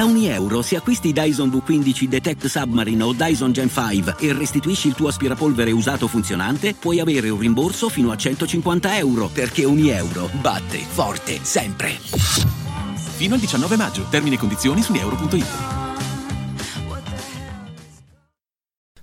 Da ogni euro, se acquisti Dyson V15 Detect Submarine o Dyson Gen 5 e restituisci il tuo aspirapolvere usato funzionante, puoi avere un rimborso fino a 150 euro, perché ogni euro batte forte sempre. Fino al 19 maggio. Termini e condizioni su euro.it.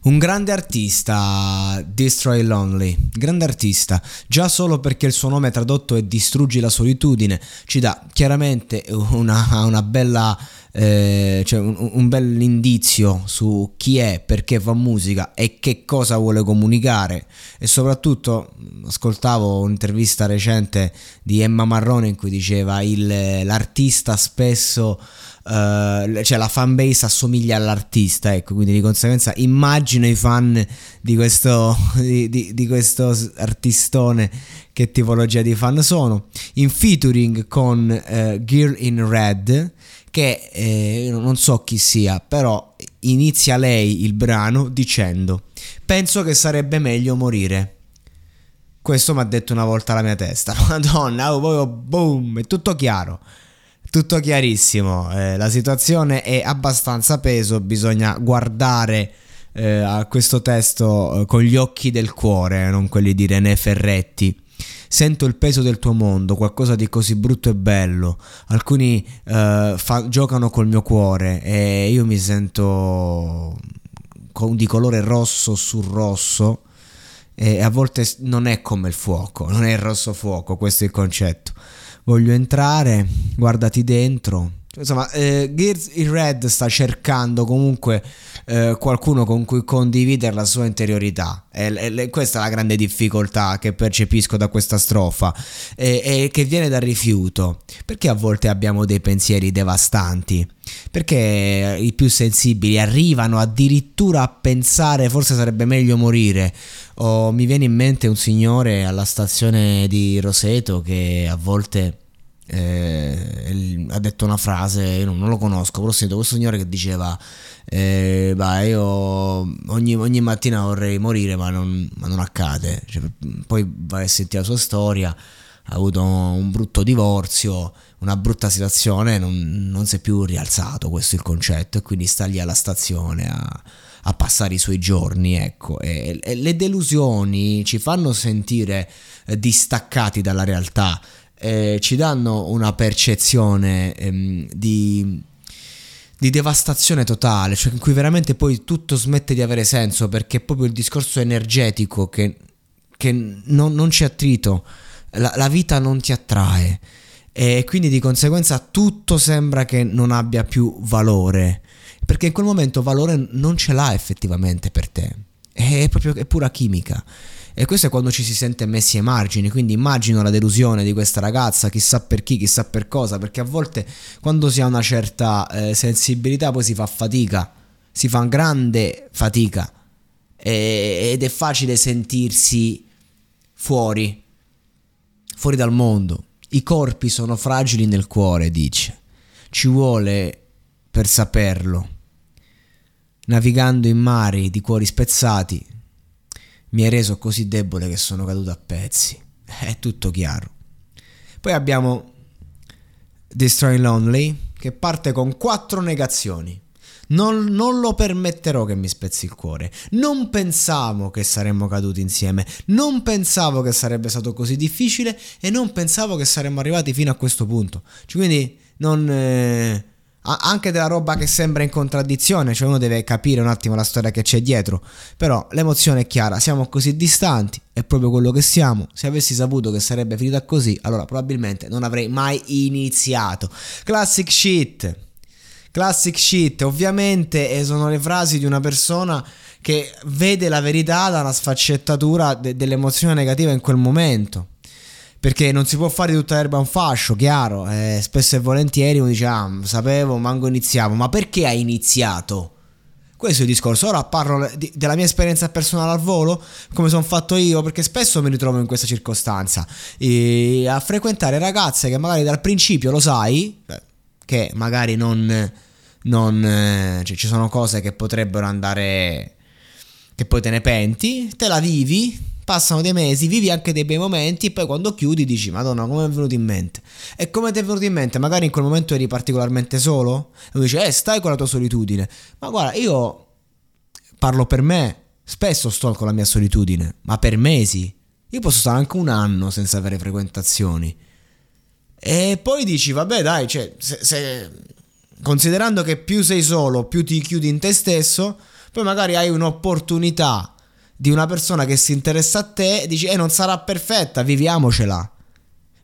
Un grande artista, Destroy Lonely, grande artista, già solo perché il suo nome tradotto è Distruggi la solitudine, ci dà chiaramente una, una bella eh, cioè un, un bel indizio su chi è, perché fa musica e che cosa vuole comunicare e soprattutto ascoltavo un'intervista recente di Emma Marrone in cui diceva il, l'artista spesso Uh, cioè la fanbase assomiglia all'artista, ecco, quindi di conseguenza immagino i fan di questo, di, di, di questo artistone che tipologia di fan sono. In featuring con uh, Girl in Red, che eh, non so chi sia, però inizia lei il brano dicendo penso che sarebbe meglio morire. Questo mi ha detto una volta la mia testa, madonna, oh, poi boom, è tutto chiaro. Tutto chiarissimo, eh, la situazione è abbastanza peso, bisogna guardare eh, a questo testo eh, con gli occhi del cuore, non quelli di René Ferretti. Sento il peso del tuo mondo, qualcosa di così brutto e bello. Alcuni uh, fa- giocano col mio cuore e io mi sento di colore rosso su rosso e a volte non è come il fuoco, non è il rosso fuoco, questo è il concetto. Voglio entrare, guardati dentro, Insomma, eh, Gears in Red sta cercando comunque eh, qualcuno con cui condividere la sua interiorità. E, e, questa è la grande difficoltà che percepisco da questa strofa e, e che viene dal rifiuto. Perché a volte abbiamo dei pensieri devastanti? Perché i più sensibili arrivano addirittura a pensare forse sarebbe meglio morire. O mi viene in mente un signore alla stazione di Roseto che a volte eh, ha detto una frase, io non, lo conosco, però ho sentito questo signore che diceva, eh, bah, io ogni, ogni, mattina vorrei morire ma non, ma non accade, cioè, poi vai a sentire la sua storia, ha avuto un brutto divorzio, una brutta situazione, non, non si è più rialzato, questo è il concetto, e quindi sta lì alla stazione a, a passare i suoi giorni, ecco, e, e le delusioni ci fanno sentire eh, distaccati dalla realtà eh, ci danno una percezione ehm, di, di devastazione totale, cioè in cui veramente poi tutto smette di avere senso perché è proprio il discorso energetico che, che non, non c'è attrito, la, la vita non ti attrae. E quindi di conseguenza tutto sembra che non abbia più valore perché in quel momento valore non ce l'ha effettivamente per te è proprio è pura chimica e questo è quando ci si sente messi ai margini, quindi immagino la delusione di questa ragazza, chissà per chi, chissà per cosa, perché a volte quando si ha una certa eh, sensibilità poi si fa fatica, si fa grande fatica e, ed è facile sentirsi fuori, fuori dal mondo. I corpi sono fragili nel cuore, dice. Ci vuole per saperlo. Navigando in mari di cuori spezzati, mi hai reso così debole che sono caduto a pezzi. È tutto chiaro. Poi abbiamo Destroy Lonely che parte con quattro negazioni. Non, non, lo permetterò che mi spezzi il cuore. Non pensavo che saremmo caduti insieme. Non pensavo che sarebbe stato così difficile e non pensavo che saremmo arrivati fino a questo punto. Cioè, quindi non... Eh, anche della roba che sembra in contraddizione, cioè uno deve capire un attimo la storia che c'è dietro, però l'emozione è chiara, siamo così distanti, è proprio quello che siamo, se avessi saputo che sarebbe finita così, allora probabilmente non avrei mai iniziato. Classic shit, classic shit, ovviamente sono le frasi di una persona che vede la verità da una sfaccettatura de- dell'emozione negativa in quel momento perché non si può fare tutta l'erba un fascio, chiaro, eh, spesso e volentieri uno dice ah sapevo, manco iniziavo, ma perché hai iniziato? Questo è il discorso. Ora parlo di, della mia esperienza personale al volo, come sono fatto io, perché spesso mi ritrovo in questa circostanza. E a frequentare ragazze che magari dal principio lo sai, che magari non. non eh, cioè ci sono cose che potrebbero andare. che poi te ne penti, te la vivi, passano dei mesi, vivi anche dei bei momenti e poi quando chiudi dici Madonna come è venuto in mente? E come ti è venuto in mente? Magari in quel momento eri particolarmente solo e dice eh stai con la tua solitudine. Ma guarda io parlo per me, spesso sto con la mia solitudine, ma per mesi. Io posso stare anche un anno senza avere frequentazioni. E poi dici vabbè dai, cioè, se, se, considerando che più sei solo, più ti chiudi in te stesso, poi magari hai un'opportunità di una persona che si interessa a te e dici, eh, non sarà perfetta, viviamocela.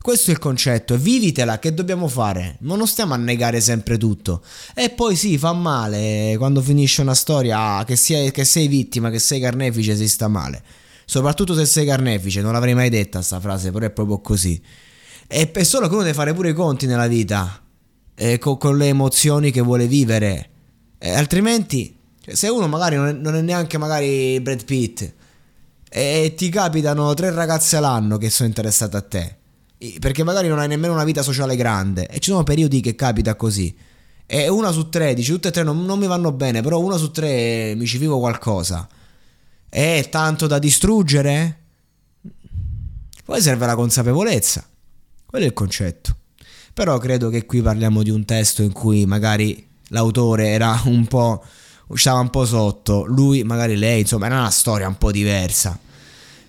Questo è il concetto, vivitela, che dobbiamo fare? Ma non stiamo a negare sempre tutto. E poi sì, fa male quando finisce una storia ah, che, sia, che sei vittima, che sei carnefice, si sta male. Soprattutto se sei carnefice, non l'avrei mai detta sta frase, però è proprio così. E è solo che uno deve fare pure i conti nella vita, eh, con, con, le emozioni che vuole vivere. Eh, altrimenti cioè, se uno magari non è, non è neanche magari Brad Pitt e ti capitano tre ragazze all'anno che sono interessate a te, perché magari non hai nemmeno una vita sociale grande e ci sono periodi che capita così. E una su tre dici tutte e tre non, non mi vanno bene, però una su tre mi ci vivo qualcosa. È tanto da distruggere? Poi serve la consapevolezza. Quello è il concetto. Però credo che qui parliamo di un testo in cui magari l'autore era un po' stava un po' sotto, lui, magari lei, insomma, era una storia un po' diversa.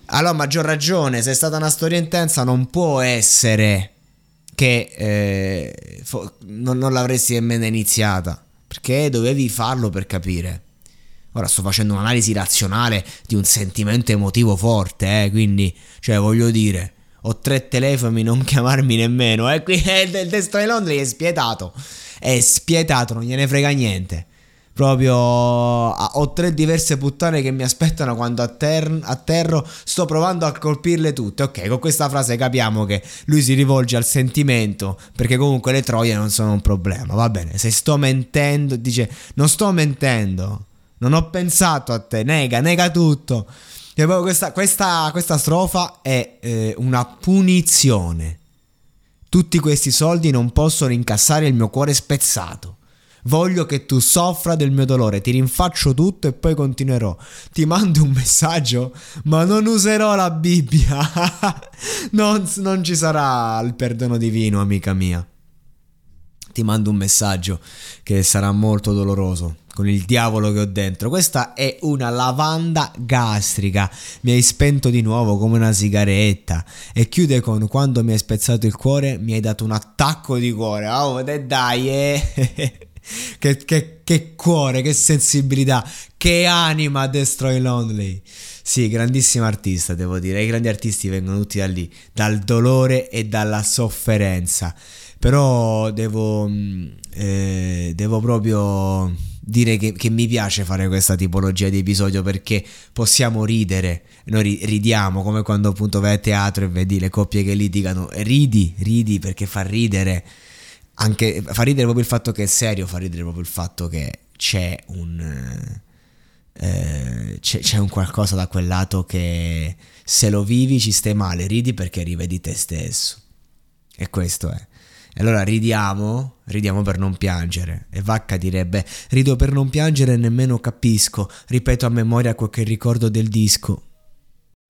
Allora, maggior ragione, se è stata una storia intensa, non può essere che eh, fo- non, non l'avresti nemmeno iniziata, perché dovevi farlo per capire. Ora sto facendo un'analisi razionale di un sentimento emotivo forte, eh, quindi, cioè, voglio dire, ho tre telefoni, non chiamarmi nemmeno, eh, qui eh, il destro di Londra è spietato, è spietato, non gliene frega niente proprio ho tre diverse puttane che mi aspettano quando atterro, atterro. Sto provando a colpirle tutte. Ok con questa frase capiamo che lui si rivolge al sentimento perché comunque le troie non sono un problema. Va bene se sto mentendo dice non sto mentendo. Non ho pensato a te. Nega nega tutto. Questa, questa, questa strofa è eh, una punizione. Tutti questi soldi non possono incassare il mio cuore spezzato Voglio che tu soffra del mio dolore, ti rinfaccio tutto e poi continuerò. Ti mando un messaggio, ma non userò la Bibbia. non, non ci sarà il perdono divino, amica mia. Ti mando un messaggio che sarà molto doloroso con il diavolo che ho dentro. Questa è una lavanda gastrica. Mi hai spento di nuovo come una sigaretta. E chiude con quando mi hai spezzato il cuore, mi hai dato un attacco di cuore. Oh, dai, eh. che, che, che, cuore, che sensibilità, che anima Destroy Lonely. Sì, grandissimo artista, devo dire. I grandi artisti vengono tutti da lì, dal dolore e dalla sofferenza. Però devo, mm, eh, devo proprio dire che, che, mi piace fare questa tipologia di episodio perché possiamo ridere, noi ridiamo come quando appunto vai a teatro e vedi le coppie che litigano, ridi, ridi perché fa ridere anche fa ridere proprio il fatto che è serio, fa ridere proprio il fatto che c'è un eh, c'è, c'è, un qualcosa da quel lato che se lo vivi ci stai male, ridi perché rivedi te stesso. E questo è. E allora ridiamo, ridiamo per non piangere. E Vacca direbbe: rido per non piangere e nemmeno capisco. Ripeto a memoria quel che ricordo del disco.